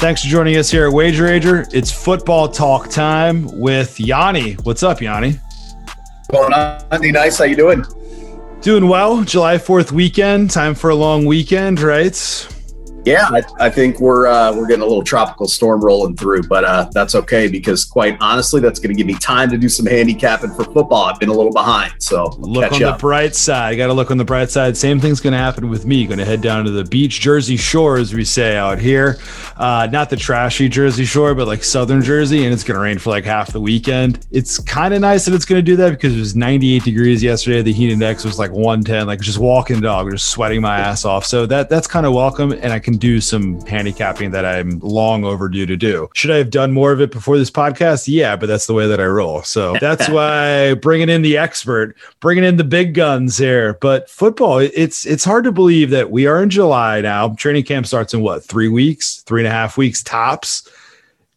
Thanks for joining us here at Wager Rager. It's football talk time with Yanni. What's up, Yanni? Going on, Andy? Nice. How you doing? Doing well. July 4th weekend. Time for a long weekend, right? Yeah, I, I think we're uh, we're getting a little tropical storm rolling through, but uh, that's okay because quite honestly, that's going to give me time to do some handicapping for football. I've been a little behind, so look on up. the bright side. Got to look on the bright side. Same thing's going to happen with me. Going to head down to the beach, Jersey Shore, as we say out here. Uh, not the trashy Jersey Shore, but like Southern Jersey, and it's going to rain for like half the weekend. It's kind of nice that it's going to do that because it was 98 degrees yesterday. The heat index was like 110. Like just walking dog, just sweating my ass off. So that that's kind of welcome, and I can do some handicapping that I'm long overdue to do. Should I have done more of it before this podcast? Yeah, but that's the way that I roll. So that's why bringing in the expert, bringing in the big guns here. But football, it's it's hard to believe that we are in July now. Training camp starts in what three weeks, three and a half weeks tops,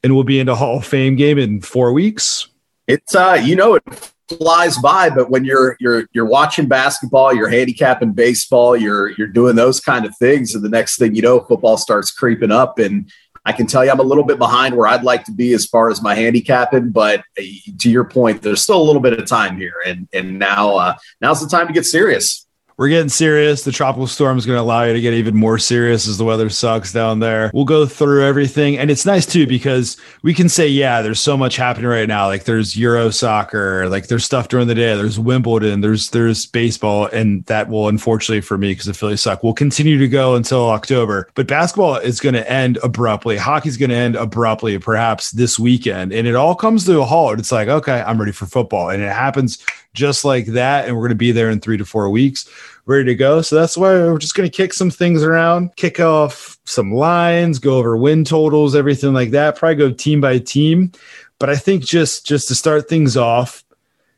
and we'll be into Hall of Fame game in four weeks. It's uh, you know, it flies by but when you're you're you're watching basketball you're handicapping baseball you're you're doing those kind of things and the next thing you know football starts creeping up. And I can tell you I'm a little bit behind where I'd like to be as far as my handicapping, but uh, to your point, there's still a little bit of time here, and and now uh, now's the time to get serious we're getting serious. The tropical storm is going to allow you to get even more serious as the weather sucks down there. We'll go through everything. And it's nice too, because we can say, yeah, there's so much happening right now. Like there's Euro soccer, like there's stuff during the day, there's Wimbledon, there's, there's baseball. And that will, unfortunately for me, because the Phillies suck, will continue to go until October. But basketball is going to end abruptly. Hockey's going to end abruptly, perhaps this weekend. And it all comes to a halt. It's like, okay, I'm ready for football. And it happens just like that. And we're going to be there in three to four weeks, ready to go. So that's why we're just going to kick some things around, kick off some lines, go over win totals, everything like that. Probably go team by team. But I think just just to start things off,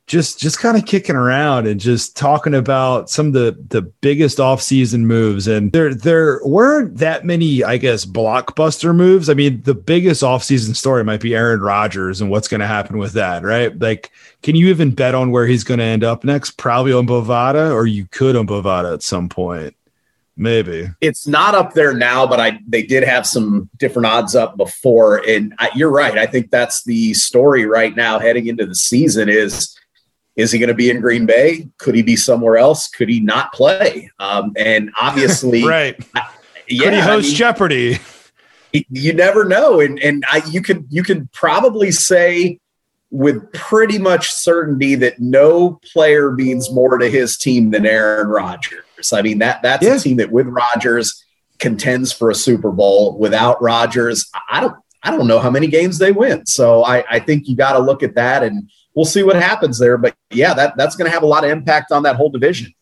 just just kind of kicking around and just talking about some of the the biggest offseason moves. And there there weren't that many i guess blockbuster moves. I mean the biggest offseason story might be aaron rodgers and what's going to happen with that right? Like can you even bet on where he's going to end up next? Probably on bovada or you could on bovada at some point. Maybe. It's not up there now, but I they did have some different odds up before, and I, you're right. I think that's the story right now heading into the season is is he going to be in Green Bay? Could he be somewhere else? Could he not play? Um, and obviously, right? yeah, Could he host I mean, Jeopardy? You never know, and and I, you could you could probably say with pretty much certainty that no player means more to his team than Aaron Rodgers. I mean that that's yeah. a team that with Rodgers contends for a Super Bowl. Without Rodgers, I don't I don't know how many games they win. So I, I think you got to look at that and we'll see what happens there. But yeah, that that's going to have a lot of impact on that whole division.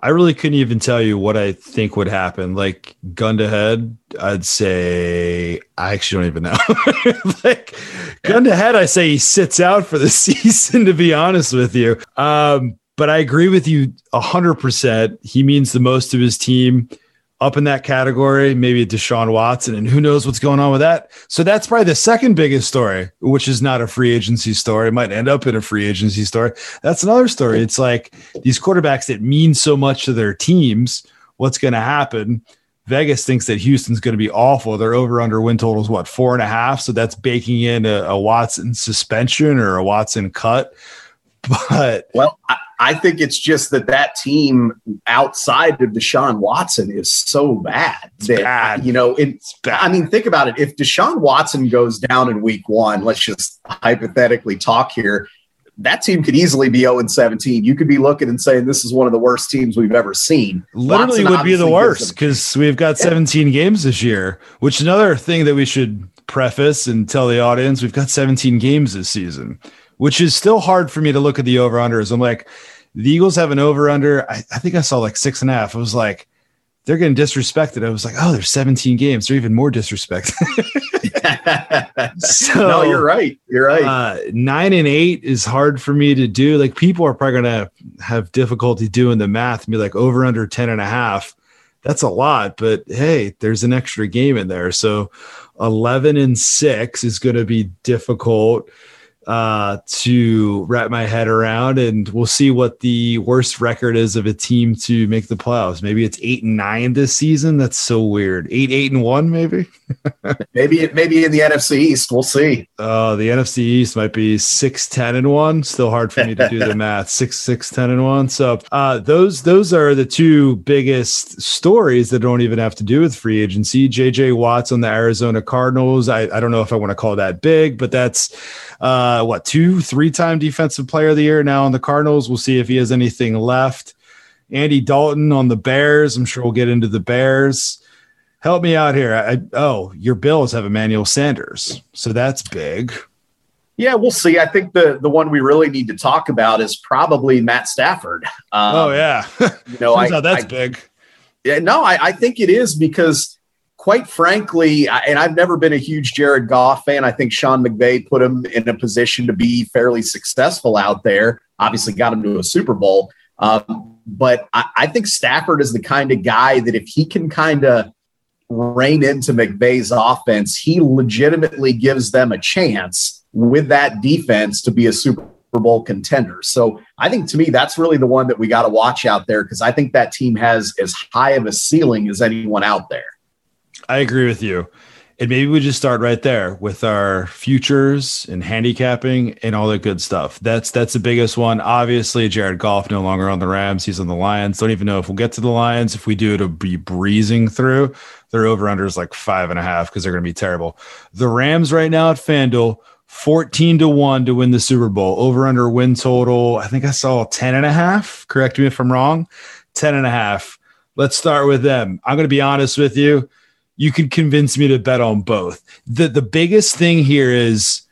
I really couldn't even tell you what I think would happen. Like gun to head, I'd say I actually don't even know. like gun to head, I say he sits out for the season. To be honest with you, um, but I agree with you hundred percent. He means the most to his team up in that category, maybe Deshaun Watson, and who knows what's going on with that. So that's probably the second biggest story, which is not a free agency story. It might end up in a free agency story. That's another story. It's like these quarterbacks that mean so much to their teams. What's going to happen? Vegas thinks that Houston's going to be awful. Their over under win total is what four and a half. So that's baking in a, a Watson suspension or a Watson cut. But well, I, I think it's just that that team outside of Deshaun Watson is so bad that bad. you know it's bad. I mean, think about it. If Deshaun Watson goes down in Week One, let's just hypothetically talk here. That team could easily be 0 17. You could be looking and saying this is one of the worst teams we've ever seen. Literally Watson would be the worst because we've got 17 games this year, which another thing that we should preface and tell the audience we've got 17 games this season which is still hard for me to look at the over unders. I'm like, the Eagles have an over under. I, I, think I saw like six and a half. I was like, they're getting disrespected. I was like, oh, there's 17 games. They're even more disrespected. so, no, you're right. You're right. Uh, nine and eight is hard for me to do. Like people are probably going to have difficulty doing the math and be like over under 10 and a half. That's a lot, but hey, there's an extra game in there. So 11 and six is going to be difficult uh, to wrap my head around, and we'll see what the worst record is of a team to make the playoffs. Maybe it's eight and nine this season. That's so weird. Eight, eight and one, maybe. maybe, maybe in the NFC East. We'll see. Uh, the NFC East might be six, 10 and one. Still hard for me to do the math. Six, six, 10 and one. So uh, those those are the two biggest stories that don't even have to do with free agency. JJ Watt's on the Arizona Cardinals. I, I don't know if I want to call that big, but that's uh, what two, three time defensive player of the year now on the Cardinals. We'll see if he has anything left. Andy Dalton on the Bears. I'm sure we'll get into the Bears. Help me out here. I, oh, your Bills have Emmanuel Sanders, so that's big. Yeah, we'll see. I think the the one we really need to talk about is probably Matt Stafford. Um, oh yeah, you know, I, that's I, big. Yeah, no, I, I think it is because quite frankly, and I've never been a huge Jared Goff fan. I think Sean McVay put him in a position to be fairly successful out there. Obviously, got him to a Super Bowl. Um, but I, I, think Stafford is the kind of guy that if he can kind of rein into McVay's offense, he legitimately gives them a chance with that defense to be a Super Bowl contender. So I think to me, that's really the one that we got to watch out there because I think that team has as high of a ceiling as anyone out there. I agree with you. And maybe we just start right there with our futures and handicapping and all that good stuff. That's that's the biggest one. Obviously, Jared Goff no longer on the Rams. He's on the Lions. Don't even know if we'll get to the Lions. If we do, it'll be breezing through. Their over under is like five and a half because they're going to be terrible. The Rams right now at FanDuel, 14 to 1 to win the Super Bowl. Over under win total. I think I saw 10 and a half. Correct me if I'm wrong. 10 and a half. Let's start with them. I'm going to be honest with you you could convince me to bet on both. The the biggest thing here is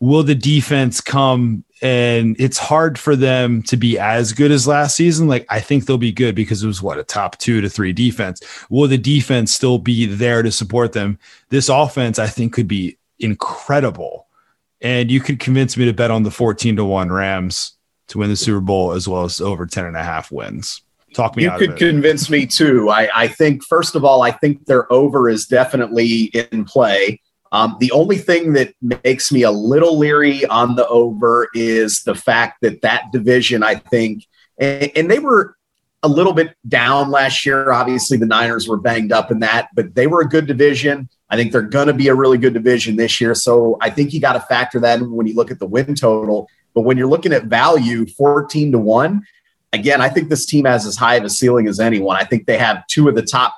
will the defense come and it's hard for them to be as good as last season. Like I think they'll be good because it was what a top two to three defense. Will the defense still be there to support them? This offense, I think, could be incredible. And you could convince me to bet on the 14 to 1 Rams to win the Super Bowl as well as over 10 and a half wins. Talk me. You could convince me too. I, I think first of all, I think their over is definitely in play. Um, the only thing that makes me a little leery on the over is the fact that that division, I think, and, and they were a little bit down last year. Obviously, the Niners were banged up in that, but they were a good division. I think they're going to be a really good division this year. So I think you got to factor that in when you look at the win total. But when you're looking at value, 14 to 1, again, I think this team has as high of a ceiling as anyone. I think they have two of the top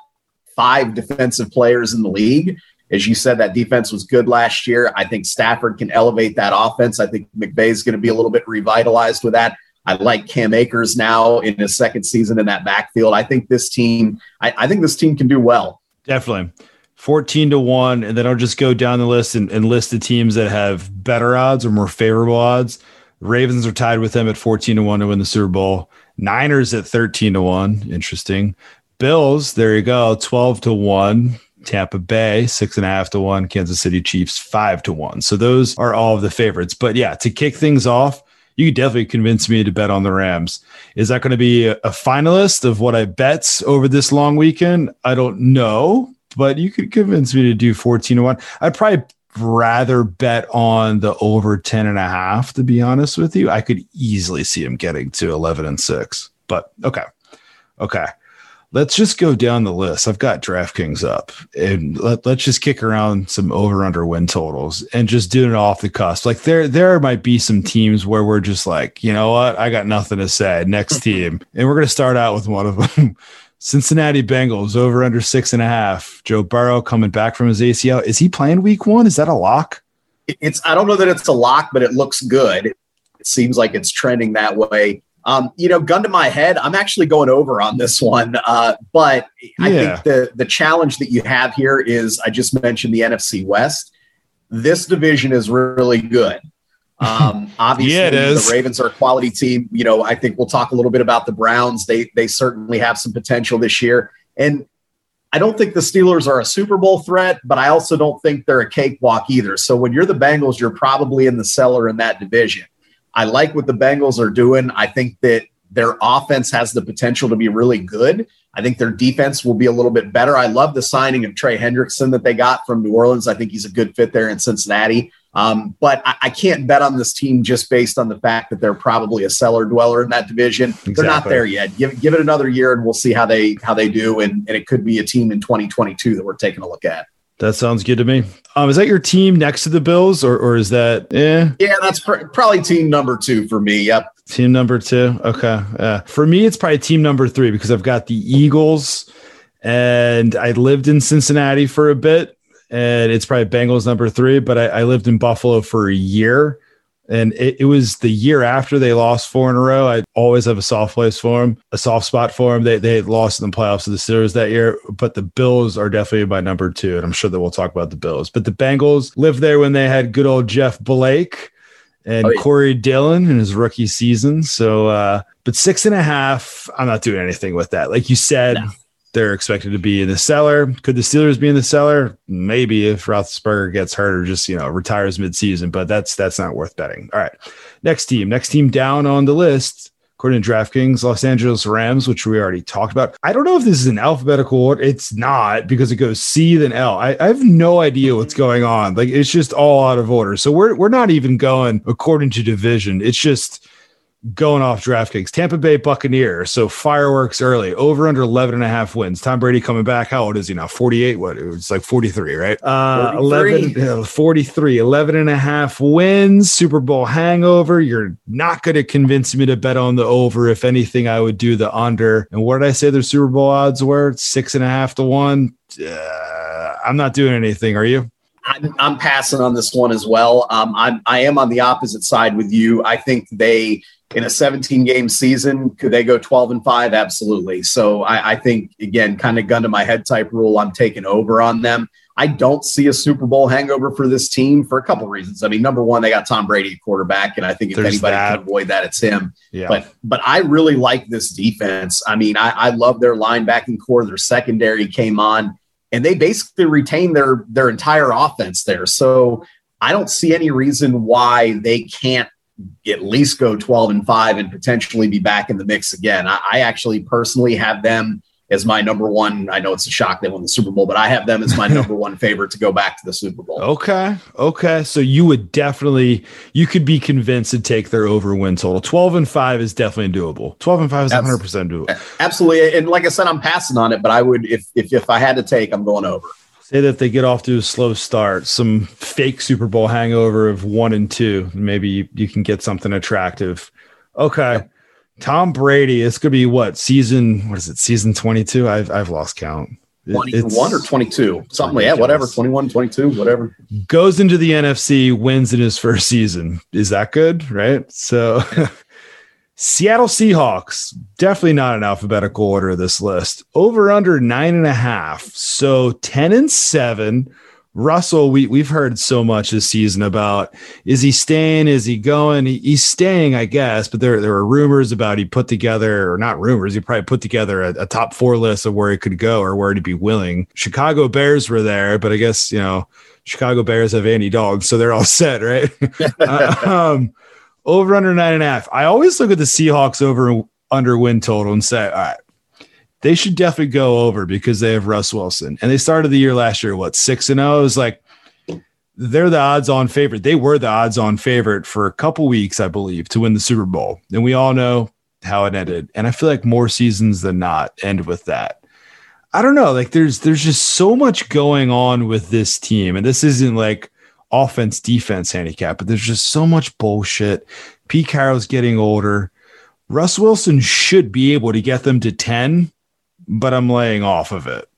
five defensive players in the league. As you said, that defense was good last year. I think Stafford can elevate that offense. I think McVay is going to be a little bit revitalized with that. I like Cam Akers now in his second season in that backfield. I think this team, I, I think this team can do well. Definitely. 14 to 1 and then i'll just go down the list and, and, list the teams that have better odds or more favorable odds ravens are tied with them at 14 to 1 to win the super bowl Niners at 13 to 1. Interesting. Bills, there you go, 12 to 1. Tampa Bay, six and a half to one. Kansas City Chiefs, five to one. So those are all of the favorites. But yeah, to kick things off, you definitely convince me to bet on the Rams. Is that going to be a, finalist of what I bets over this long weekend? I don't know, but you could convince me to do 14 to 1. I'd probably rather bet on the over 10 and a half, to be honest with you. I could easily see him getting to 11 and 6. But okay. Okay. Let's just go down the list. I've got DraftKings up and let, let's just kick around some over under win totals and just do it off the cusp. Like there, there might be some teams where we're just like, you know what? I got nothing to say. Next team. And we're going to start out with one of them. Cincinnati Bengals over under six and a half. Joe Burrow coming back from his ACL. Is he playing week one? Is that a lock? It's I don't know that it's a lock, but it looks good. It seems like it's trending that way. Um, you know, gun to my head, I'm actually going over on this one. Uh, but I yeah. think the the challenge that you have here is I just mentioned the NFC West. This division is really good. Um, obviously, yeah, the Ravens are a quality team. You know, I think we'll talk a little bit about the Browns. They they certainly have some potential this year, and I don't think the Steelers are a Super Bowl threat, but I also don't think they're a cakewalk either. So when you're the Bengals, you're probably in the cellar in that division. I like what the Bengals are doing. I think that their offense has the potential to be really good. I think their defense will be a little bit better. I love the signing of Trey Hendrickson that they got from New Orleans. I think he's a good fit there in Cincinnati. Um, but I, I, can't bet on this team just based on the fact that they're probably a cellar dweller in that division. Exactly. They're not there yet. Give give it another year, and we'll see how they how they do. And, and it could be a team in 2022 that we're taking a look at. That sounds good to me. Um, is that your team next to the Bills, or or is that eh? Yeah, that's pr- probably team number two for me. Yep. Team number two. Okay. Uh, for me, it's probably team number three because I've got the Eagles, and I lived in Cincinnati for a bit, and it's probably Bengals number three. But I, I lived in Buffalo for a year, and it, it, was the year after they lost four in a row. I always have a soft place for them, a soft spot for them. They they lost in the playoffs to the Steelers that year, but the Bills are definitely my number two, and I'm sure that we'll talk about the Bills. But the Bengals lived there when they had good old Jeff Blake and oh, yeah. Corey Dillon in his rookie season. So, uh, but six and a half, I'm not doing anything with that. Like you said, no they're expected to be in the cellar. Could the Steelers be in the cellar? Maybe if Roethlisberger gets hurt or just you know retires midseason, but that's that's not worth betting. All right, next team, next team down on the list, according to DraftKings, Los Angeles Rams, which we already talked about. I don't know if this is an alphabetical order. It's not because it goes C then L. I, I have no idea what's going on. Like it's just all out of order. So we're we're not even going according to division. It's just going off DraftKings. Tampa Bay Buccaneers. So fireworks early, over under 11 and a half wins. Tom Brady coming back. How old is he now? 48. What? It's like 43, right? Uh, 11, 43, 11 and a half wins. Super Bowl hangover. You're not going to convince me to bet on the over. If anything, I would do the under. And what did I say their Super Bowl odds were? Six and a half to one. Uh, I'm not doing anything. Are you? I'm, I'm, passing on this one as well. Um, I'm, I am on the opposite side with you. I think they in a 17 game season, could they go 12 and five? Absolutely. So I, I think again, kind of gun to my head type rule. I'm taking over on them. I don't see a Super Bowl hangover for this team for a couple reasons. I mean, number one, they got Tom Brady at quarterback, and I think if There's anybody that. can avoid that, it's him. Yeah. But but I really like this defense. I mean, I, I love their linebacking corps. Their secondary came on, and they basically retained their their entire offense there. So I don't see any reason why they can't at least go 12 and 5 and potentially be back in the mix again. I, I, actually personally have them as my number one. I know it's a shock they won the Super Bowl, but I have them as my number one favorite to go back to the Super Bowl. Okay. Okay. So you would definitely you could be convinced to take their over win total. 12 and 5 is definitely doable. 12 and 5 is 100 percent doable. Absolutely. And like I said, I'm passing on it, but I would if if if I had to take, I'm going over. Say that they get off to a slow start, some fake Super Bowl hangover of one and two. Maybe you, you can get something attractive. Okay. Tom Brady, it's gonna be what season? What is it? Season 22? I've I've lost count. 21 or 22 something yeah whatever 21 22 whatever goes into the nfc wins in his first season is that good right so Seattle Seahawks, definitely not an alphabetical order of this list. Over under nine and a half. So 10 and seven. Russell, we, we've heard so much this season about is he staying? Is he going? He, he's staying, I guess, but there, there were rumors about he put together, or not rumors, he probably put together a, a top four list of where he could go or where he'd be willing. Chicago Bears were there, but I guess, you know, Chicago Bears have Andy Dogs, so they're all set, right? um, over under nine and a half. I always look at the Seahawks over under win total and say, all right, they should definitely go over because they have Russ Wilson. And they started the year last year, what, six and oh? Was like they're the odds on favorite. They were the odds on favorite for a couple weeks, I believe, to win the Super Bowl. And we all know how it ended. And I feel like more seasons than not end with that. I don't know. Like there's there's just so much going on with this team. And this isn't like offense defense handicap, but there's just so much bullshit. Pete Carroll's getting older. Russ Wilson should be able to get them to 10, but I'm laying off of it.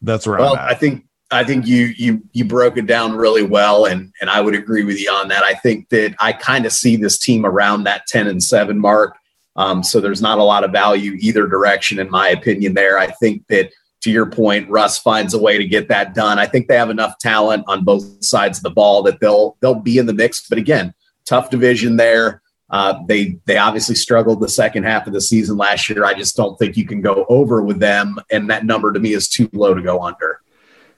That's where well, i think I think you you you broke it down really well, and and I would agree with you on that. I think that I kind of see this team around that 10 and 7 mark. Um, so there's not a lot of value either direction, in my opinion. There, I think that to your point, Russ finds a way to get that done. I think they have enough talent on both sides of the ball that they'll they'll be in the mix. But again, tough division there. Uh, they they obviously struggled the second half of the season last year. I just don't think you can go over with them, and that number to me is too low to go under.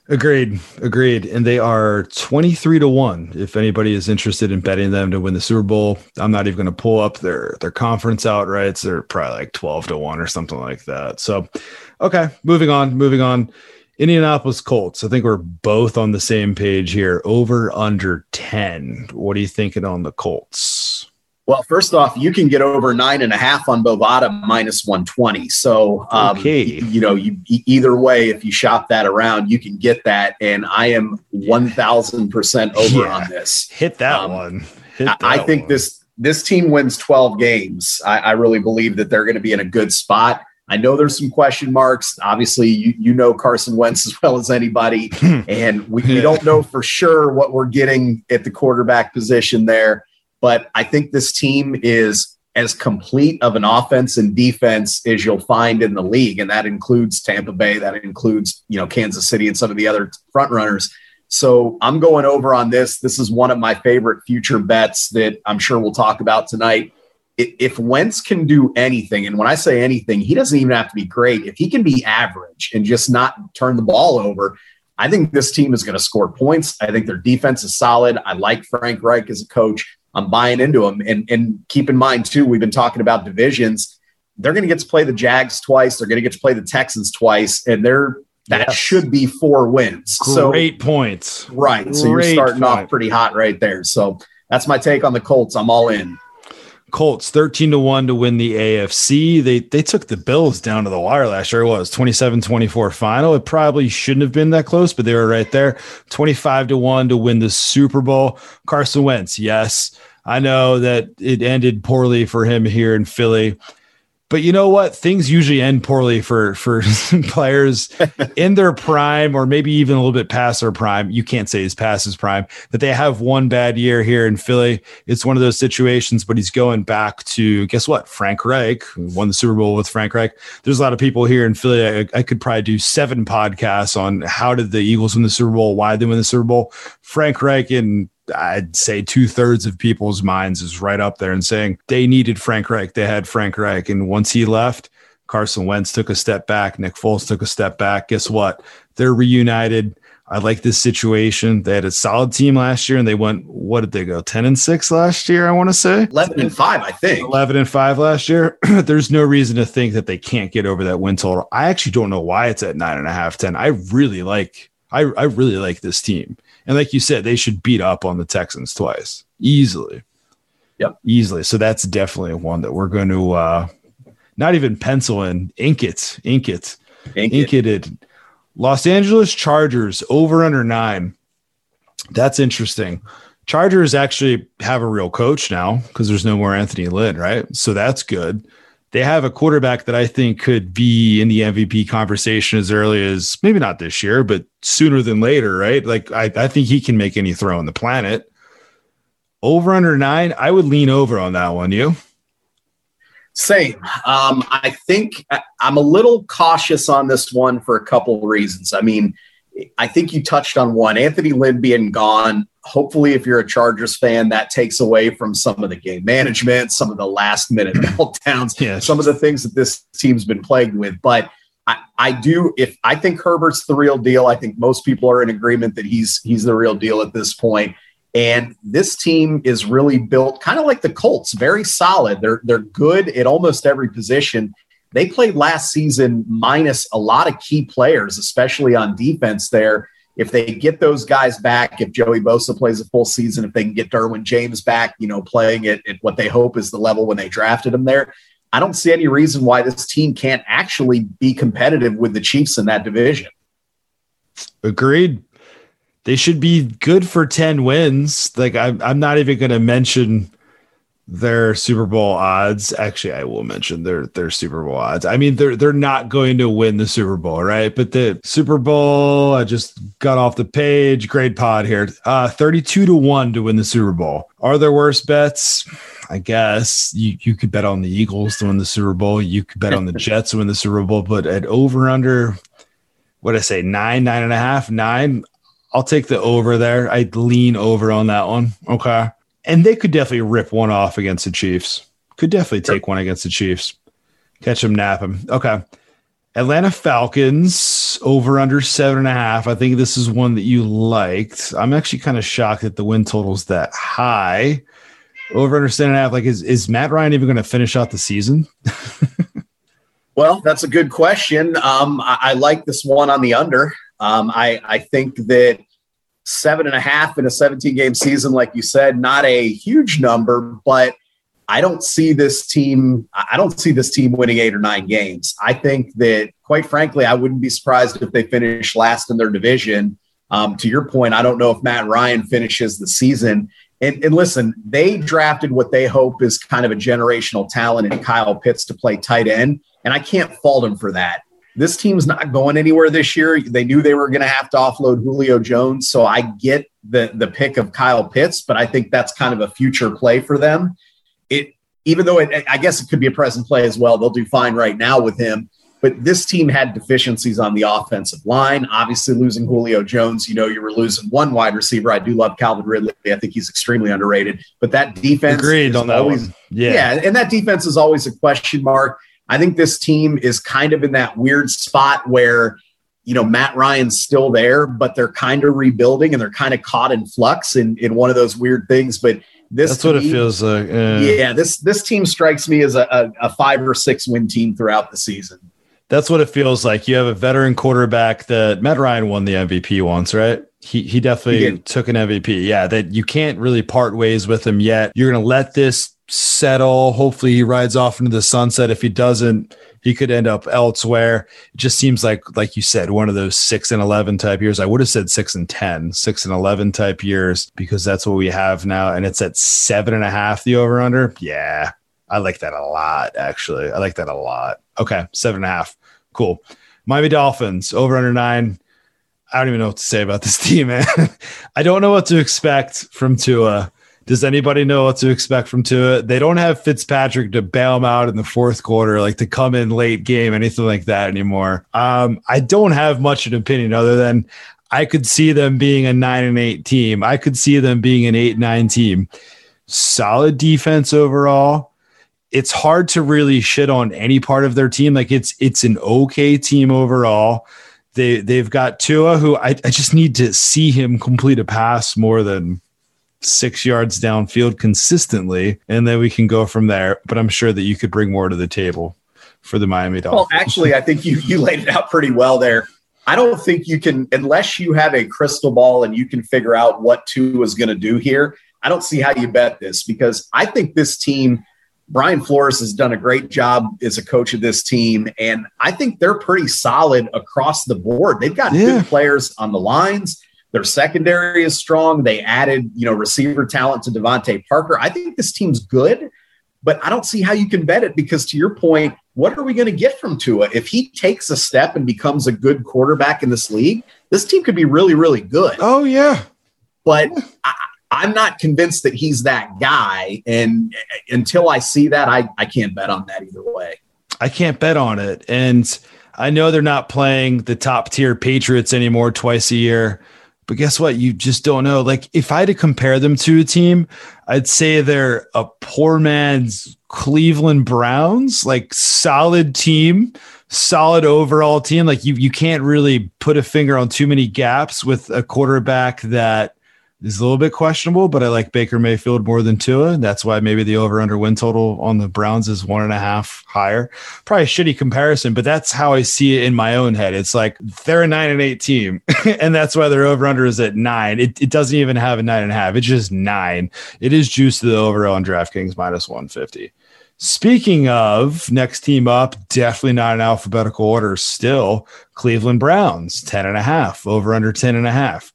Agreed. Agreed. And they are 23 to 1 if anybody is interested in betting them to win the Super Bowl. I'm not even going to pull up their their conference outrights. They're probably like 12 to 1 or something like that. So, okay, moving on, moving on. Indianapolis Colts. I think we're both on the same page here. Over under 10. What are you thinking on the Colts? Well, first off, you can get over nine and a half on Bovada minus 120. So, um, okay. you know, you, either way, if you shop that around, you can get that. And I am 1000% over yeah. on this. Hit that um, one. Hit that I, think one. this, this team wins 12 games. I, I really believe that they're going to be in a good spot. I know there's some question marks. Obviously, you, you know Carson Wentz as well as anybody, and we, we don't know for sure what we're getting at the quarterback position there. But I think this team is as complete of an offense and defense as you'll find in the league, and that includes Tampa Bay, that includes you know Kansas City and some of the other front runners. So I'm going over on this. This is one of my favorite future bets that I'm sure we'll talk about tonight. If Wentz can do anything, and when I say anything, he doesn't even have to be great. If he can be average and just not turn the ball over, I think this team is going to score points. I think their defense is solid. I like Frank Reich as a coach. I'm buying into them. And, and keep in mind, too, we've been talking about divisions. They're going to get to play the Jags twice. They're going to get to play the Texans twice. And they're that yes. should be four wins. Great so, points. Right. Great so you're starting point. off pretty hot right there. So that's my take on the Colts. I'm all in. Colts 13 to 1 to win the AFC. They they took the Bills down to the wire last year. It was 27-24 final. It probably shouldn't have been that close, but they were right there. 25 to 1 to win the Super Bowl. Carson Wentz, yes. I know that it ended poorly for him here in Philly. But you know what? Things usually end poorly for for players in their prime, or maybe even a little bit past their prime. You can't say he's past his prime. That they have one bad year here in Philly. It's one of those situations. But he's going back to guess what? Frank Reich won the Super Bowl with Frank Reich. There's a lot of people here in Philly. I, I could probably do seven podcasts on how did the Eagles win the Super Bowl, why did they win the Super Bowl. Frank Reich and I'd say two thirds of people's minds is right up there and saying they needed Frank Reich. They had Frank Reich. And once he left, Carson Wentz took a step back. Nick Foles took a step back. Guess what? They're reunited. I like this situation. They had a solid team last year and they went, what did they go? 10 and 6 last year, I want to say. 11 and 5, I think. 11 and 5 last year. There's no reason to think that they can't get over that win total. I actually don't know why it's at nine and a half, 10. I really like, I, I really like this team. And like you said, they should beat up on the Texans twice easily. Yep. Easily. So that's definitely one that we're going to uh, not even pencil in, ink it, ink it, ink, ink it. it. Los Angeles Chargers over under nine. That's interesting. Chargers actually have a real coach now because there's no more Anthony Lynn, right? So that's good they have a quarterback that I think could be in the MVP conversation as early as maybe not this year, but sooner than later, right? Like I, I think he can make any throw on the planet. Over under nine, I would lean over on that one. You? Same. Um, I think I'm a little cautious on this one for a couple of reasons. I mean, I think you touched on one. Anthony Lynn being gone hopefully, if you're a Chargers fan, that takes away from some of the game management, some of the last minute meltdowns, yes. some of the things that this team's been plagued with. But I, I do if I think Herbert's the real deal. I think most people are in agreement that he's he's the real deal at this point. And this team is really built kind of like the Colts, very solid. They're they're good at almost every position. They played last season minus a lot of key players, especially on defense there if they get those guys back, if Joey Bosa plays a full season, if they can get Derwin James back, you know, playing at, at what they hope is the level when they drafted him there, I don't see any reason why this team can't actually be competitive with the Chiefs in that division. Agreed. They should be good for 10 wins. Like, I'm, I'm not even going to mention their Super Bowl odds. Actually, I will mention their their Super Bowl odds. I mean, they're they're not going to win the Super Bowl, right? But the Super Bowl, I just got off the page. Great pod here. Uh, 32 to 1 to win the Super Bowl. Are there worse bets? I guess you, you could bet on the Eagles to win the Super Bowl. You could bet on the Jets to win the Super Bowl, but at over under what I say, nine, nine and a half, nine. I'll take the over there. I'd lean over on that one. Okay and they could definitely rip one off against the Chiefs. Could definitely take one against the Chiefs. Catch them, nap them. Okay. Atlanta Falcons over under seven and a half. I think this is one that you liked. I'm actually kind of shocked that the win total's that high. Over under seven and a half. Like, is, is Matt Ryan even going to finish out the season? well, that's a good question. Um, I, I, like this one on the under. Um, I, I think that seven and a half in a 17 game season, like you said, not a huge number, but I don't see this team. I don't see this team winning eight or nine games. I think that, quite frankly, I wouldn't be surprised if they finish last in their division. Um, to your point, I don't know if Matt Ryan finishes the season. And, and, listen, they drafted what they hope is kind of a generational talent in Kyle Pitts to play tight end. And I can't fault him for that. This team's not going anywhere this year. They knew they were going to have to offload Julio Jones. So I get the, the pick of Kyle Pitts, but I think that's kind of a future play for them it even though it, I guess it could be a present play as well. They'll do fine right now with him. But this team had deficiencies on the offensive line. Obviously, losing Julio Jones, you know, you were losing one wide receiver. I do love Calvin Ridley. I think he's extremely underrated. But that defense, agreed on that always, one. Yeah, yeah, and that defense is always a question mark. I think this team is kind of in that weird spot where you know Matt Ryan's still there, but they're kind of rebuilding and they're kind of caught in flux in in one of those weird things. But this that's what it feels like. Yeah. yeah, this this team strikes me as a, a, a five or six win team throughout the season. That's what it feels like. You have a veteran quarterback that Matt Ryan won the MVP once, right? He he definitely he took an MVP. Yeah, that you can't really part ways with him yet. You're gonna let this settle. Hopefully he rides off into the sunset. If he doesn't, he could end up elsewhere. It just seems like, like you said, one of those six and 11 type years. I would have said six and 10, six and 11 type years because that's what we have now. And it's at seven and a half, the over under. Yeah. I like that a lot, actually. I like that a lot. Okay. Seven and a half. Cool. Miami Dolphins over under nine. I don't even know what to say about this team, man. I don't know what to expect from Tua. Does anybody know what to expect from Tua? They don't have Fitzpatrick to bail him out in the fourth quarter, like to come in late game, anything like that anymore. Um, I don't have much of an opinion other than I could see them being a nine and eight team. I could see them being an eight nine team. Solid defense overall. It's hard to really shit on any part of their team. Like it's it's an okay team overall. They they've got Tua, who I, I just need to see him complete a pass more than six yards downfield consistently, and then we can go from there. But I'm sure that you could bring more to the table for the Miami Dolphins. Well, actually, I think you you laid it out pretty well there. I don't think you can, unless you have a crystal ball and you can figure out what Tua is going to do here. I don't see how you bet this because I think this team, Brian Flores has done a great job as a coach of this team. And I think they're pretty solid across the board. They've got yeah. good players on the lines. Their secondary is strong. They added, you know, receiver talent to DeVante Parker. I think this team's good, but I don't see how you can bet it because to your point, what are we going to get from Tua? If he takes a step and becomes a good quarterback in this league, this team could be really, really good. Oh, yeah. But I, I'm not convinced that he's that guy. And until I see that, I, I can't bet on that either way. I can't bet on it. And I know they're not playing the top tier Patriots anymore twice a year. But guess what? You just don't know. Like, if I had to compare them to a team, I'd say they're a poor man's Cleveland Browns, like solid team, solid overall team. Like you, you can't really put a finger on too many gaps with a quarterback that is a little bit questionable, but I like Baker Mayfield more than Tua. That's why maybe the over under win total on the Browns is one and a half higher. Probably a shitty comparison, but that's how I see it in my own head. It's like they're a nine and eight team, and that's why their over under is at nine. It, it doesn't even have a nine and a half, it's just nine. It is juice to the over on DraftKings minus 150. Speaking of next team up, definitely not in alphabetical order still. Cleveland Browns, 10 and a half, over under 10 and a half.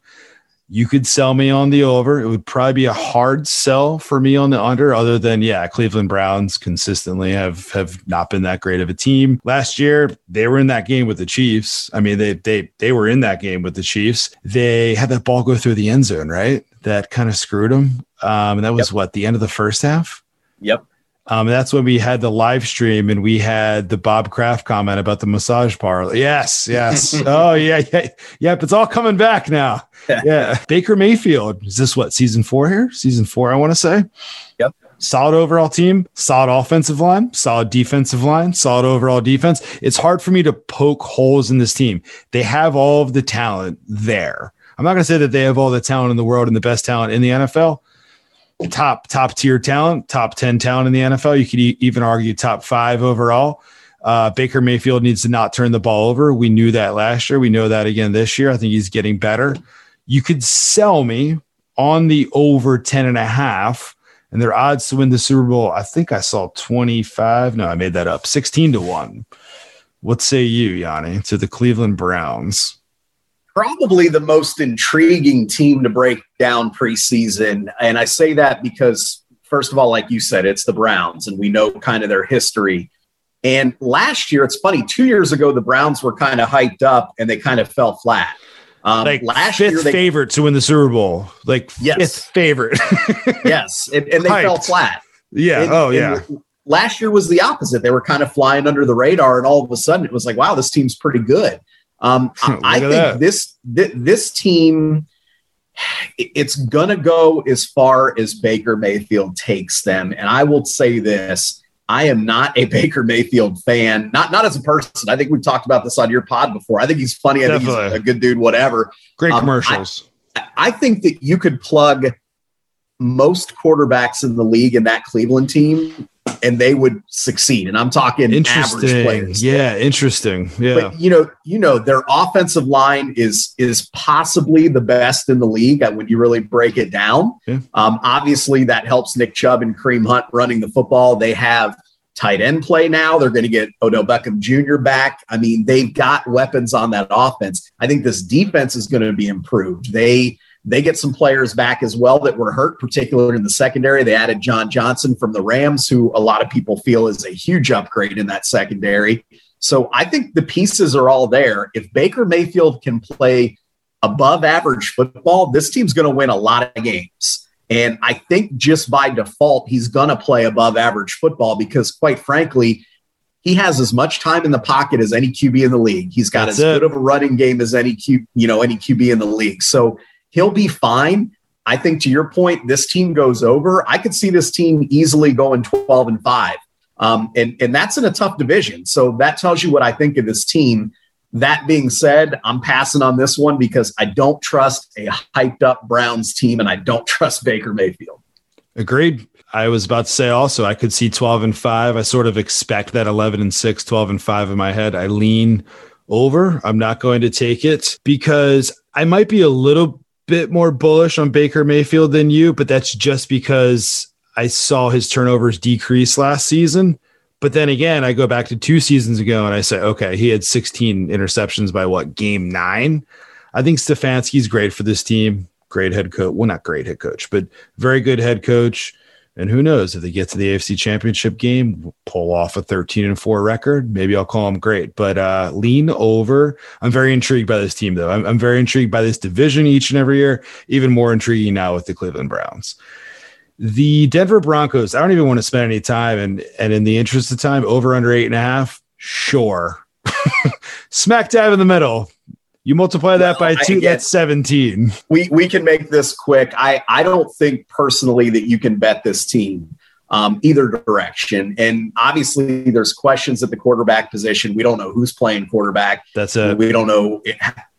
You could sell me on the over. It would probably be a hard sell for me on the under, other than yeah, Cleveland Browns consistently have have not been that great of a team. Last year, they were in that game with the Chiefs. I mean, they they they were in that game with the Chiefs. They had that ball go through the end zone, right? That kind of screwed them. Um, and that was yep. what the end of the first half. Yep. Um, that's when we had the live stream and we had the Bob Kraft comment about the massage parlor. Yes, yes. oh yeah, yeah, yep. It's all coming back now. yeah. Baker Mayfield. Is this what season four here? Season four, I want to say. Yep. solid overall team, solid offensive line, solid defensive line, solid overall defense. It's hard for me to poke holes in this team. They have all of the talent there. I'm not going to say that they have all the talent in the world and the best talent in the NFL. Top top tier talent, top 10 talent in the NFL. You could e- even argue top 5 overall. Uh, Baker Mayfield needs to not turn the ball over. We knew that last year. We know that again this year. I think he's getting better. You could sell me on the over 10 and a half and their odds to win the Super Bowl. I think I saw 25. No, I made that up. 16 to 1. What say you, Yanni, to the Cleveland Browns? Probably the most intriguing team to break down preseason. And I say that because, first of all, like you said, it's the Browns, and we know kind of their history. And last year, it's funny, two years ago, the Browns were kind of hyped up and they kind of fell flat. Um, like last fifth year, they, favorite to win the Super Bowl, like yes. fifth favorite. yes, and, and they Hyped. fell flat. Yeah. And, oh, yeah. last year was the opposite. They were kind of flying under the radar, and all of a sudden, it was like, wow, this team's pretty good. Um, I, think that. this th- this team, it's gonna go as far as Baker Mayfield takes them, and I will say this I am not a Baker Mayfield fan, not not as a person. I think we've talked about this on your pod before. I think he's funny. I Definitely. think he's a good dude, whatever. Great um, commercials. I, I, think that you could plug most quarterbacks in the league in that Cleveland team and they would succeed. And I'm talking average players. Yeah, interesting. Yeah. But you know, you know, their offensive line is is possibly the best in the league when you really break it down. Yeah. Um, obviously, that helps Nick Chubb and Kareem Hunt running the football. They have tight end play now. They're going to get Odell Beckham Jr. back. I mean, they've got weapons on that offense. I think this defense is going to be improved. They they get some players back as well that were hurt, particularly in the secondary. They added John Johnson from the Rams, who a lot of people feel is a huge upgrade in that secondary. So I think the pieces are all there. If Baker Mayfield can play above average football, this team's going to win a lot of games. And I think just by default, he's going to play above average football because, quite frankly, he has as much time in the pocket as any QB in the league. He's got That's as it. good of a running game as any Q, you know, any QB in the league. So he'll be fine. I think to your point, this team goes over. I could see this team easily going 12 and 5. Um, and, and that's in a tough division. So that tells you what I think of this team. That being said, I'm passing on this one because I don't trust a hyped up Browns team and I don't trust Baker Mayfield. Agreed. I was about to say also, I could see 12 and 5. I sort of expect that 11 and 6, 12 and 5 in my head. I lean over. I'm not going to take it because I might be a little bit more bullish on Baker Mayfield than you, but that's just because I saw his turnovers decrease last season. But then again, I go back to two seasons ago and I say, okay, he had 16 interceptions by what game nine? I think Stefanski's great for this team. Great head coach. Well, not great head coach, but very good head coach. And who knows if they get to the AFC Championship game, pull off a 13 and 4 record, maybe I'll call them great. But uh, lean over. I'm very intrigued by this team, though. I'm, I'm very intrigued by this division each and every year. Even more intriguing now with the Cleveland Browns. The Denver Broncos, I don't even want to spend any time. And, and in the interest of time, over under eight and a half, sure. Smack dab in the middle. You multiply that well, by two, that's 17. We we can make this quick. I, I don't think personally that you can bet this team um, either direction. And obviously, there's questions at the quarterback position. We don't know who's playing quarterback. That's it. We don't know.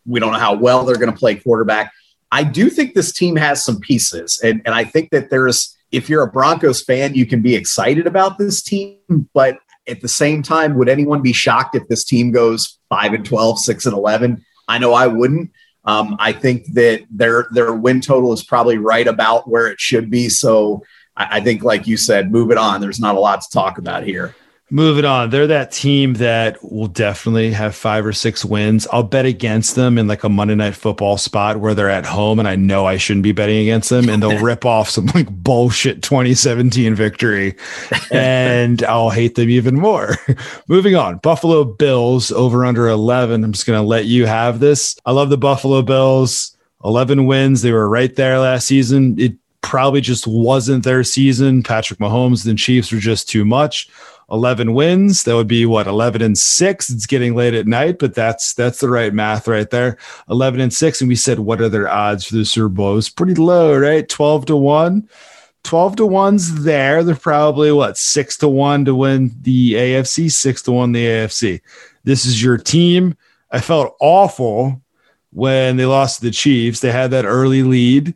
We don't know how well they're going to play quarterback. I do think this team has some pieces, and and I think that there's. If you're a Broncos fan, you can be excited about this team, but at the same time, would anyone be shocked if this team goes 5 and 12, 6 and 11? I know I wouldn't. Um, I think that their their win total is probably right about where it should be. So I, I think, like you said, move it on. There's not a lot to talk about here. Moving on, they're that team that will definitely have five or six wins. I'll bet against them in like a Monday night football spot where they're at home and I know I shouldn't be betting against them and they'll rip off some like bullshit 2017 victory and I'll hate them even more. Moving on, Buffalo Bills over under 11. I'm just going to let you have this. I love the Buffalo Bills. 11 wins. They were right there last season. It probably just wasn't their season. Patrick Mahomes and Chiefs were just too much. 11 wins. That would be what 11 and 6. It's getting late at night, but that's that's the right math right there. 11 and 6 and we said what are their odds for the Super Bowl? It was pretty low, right? 12 to 1. 12 to 1's there. They're probably what, 6 to 1 to win the AFC, 6 to 1 the AFC. This is your team. I felt awful when they lost to the Chiefs. They had that early lead,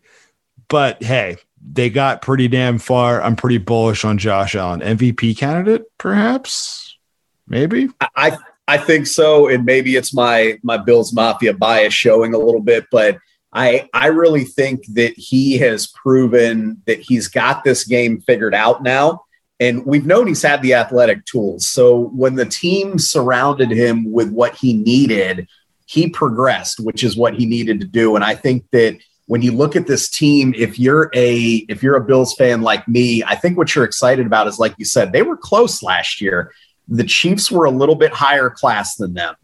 but hey, they got pretty damn far. I'm pretty bullish on Josh Allen. MVP candidate, perhaps, maybe. I I think so, and maybe it's my my Bills Mafia bias showing a little bit, but I I really think that he has proven that he's got this game figured out now. And we've known he's had the athletic tools. So when the team surrounded him with what he needed, he progressed, which is what he needed to do. And I think that when you look at this team, if you're a if you're a Bills fan like me, I think what you're excited about is like you said, they were close last year. The Chiefs were a little bit higher class than them.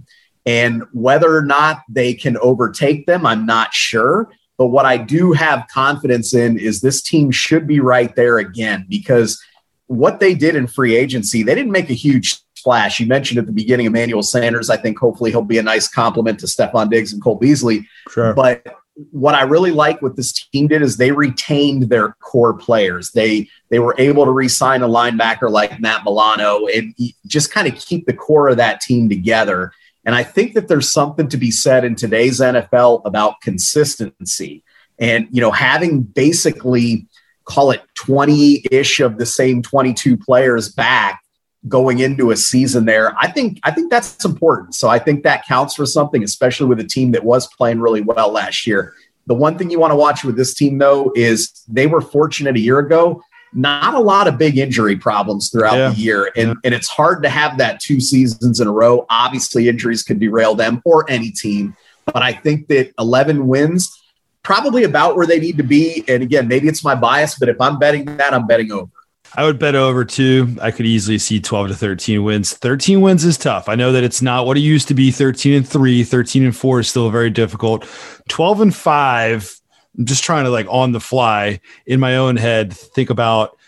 And whether or not they can overtake them, I'm not sure. But what I do have confidence in is this team should be right there again because what they did in free agency, they didn't make a huge splash. You mentioned at the beginning Emmanuel Sanders. I think hopefully he'll be a nice complement to Stefon Diggs and Cole Beasley. Sure. But what I really like what this team did is they retained their core players. They they were able to re-sign a linebacker like Matt Milano and just kind of keep the core of that team together. And I think that there's something to be said in today's NFL about consistency. And you know, having basically call it 20-ish of the same 22 players back going into a season there. I think I think that's important. So I think that counts for something, especially with a team that was playing really well last year. The one thing you want to watch with this team though is they were fortunate a year ago. Not a lot of big injury problems throughout yeah. the year. And, yeah. and it's hard to have that two seasons in a row. Obviously, injuries could derail them or any team. But I think that 11 wins, probably about where they need to be. And again, maybe it's my bias, but if I'm betting that, I'm betting over. I would bet over two. I could easily see 12 to 13 wins. 13 wins is tough. I know that it's not what it used to be 13 and 3, 13 and 4 is still very difficult. 12 and 5, I'm just trying to like on the fly in my own head think about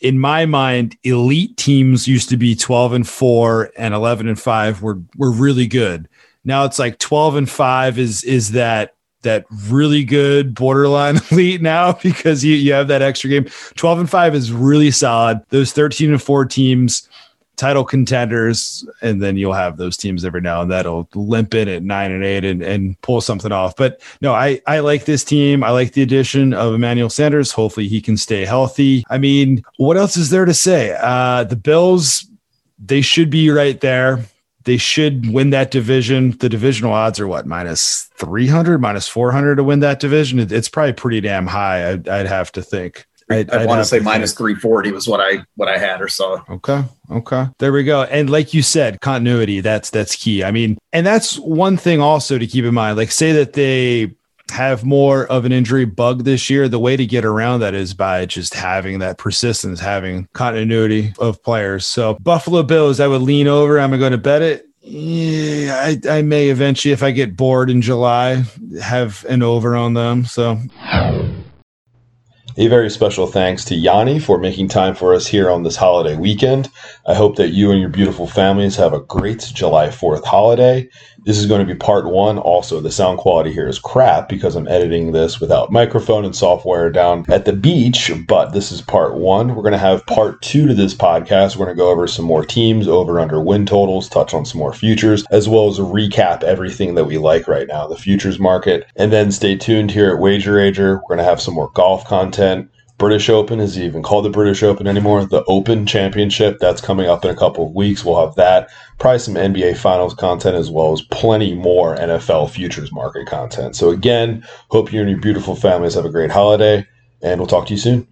in my mind elite teams used to be 12 and 4 and 11 and 5 were were really good. Now it's like 12 and 5 is is that that really good borderline elite now because you, you have that extra game. 12 and 5 is really solid. Those 13 and 4 teams, title contenders, and then you'll have those teams every now and that'll limp in at 9 and 8 and, and pull something off. But no, I, I like this team. I like the addition of Emmanuel Sanders. Hopefully he can stay healthy. I mean, what else is there to say? Uh, the Bills, they should be right there they should win that division. The divisional odds are what minus 300, minus 400 to win that division. it's probably pretty damn high. I'd, I'd have to think. I'd, I'd want to say minus 340 was what I what I had or saw. Okay. Okay. There we go. And like you said, continuity, that's that's key. I mean, and that's one thing also to keep in mind. Like say that they have more of an injury bug this year, the way to get around that is by just having that persistence, having continuity of players. So Buffalo Bills, I would lean over. I'm going to bet it. Yeah, I, I may eventually, if I get bored in July, have an over on them. So a very special thanks to Yanni for making time for us here on this holiday weekend. I hope that you and your beautiful families have a great July 4th holiday. This is going to be part one. Also, the sound quality here is crap because I'm editing this without microphone and software down at the beach, but this is part one. We're going to have part two to this podcast. We're going to go over some more teams, over under win totals, touch on some more futures, as well as recap everything that we like right now, the futures market. And then stay tuned here at Wager Ager. We're going to have some more golf content. British Open is even called the British Open anymore. The Open Championship that's coming up in a couple of weeks. We'll have that. Probably some NBA Finals content as well as plenty more NFL futures market content. So again, hope you and your beautiful families have a great holiday, and we'll talk to you soon.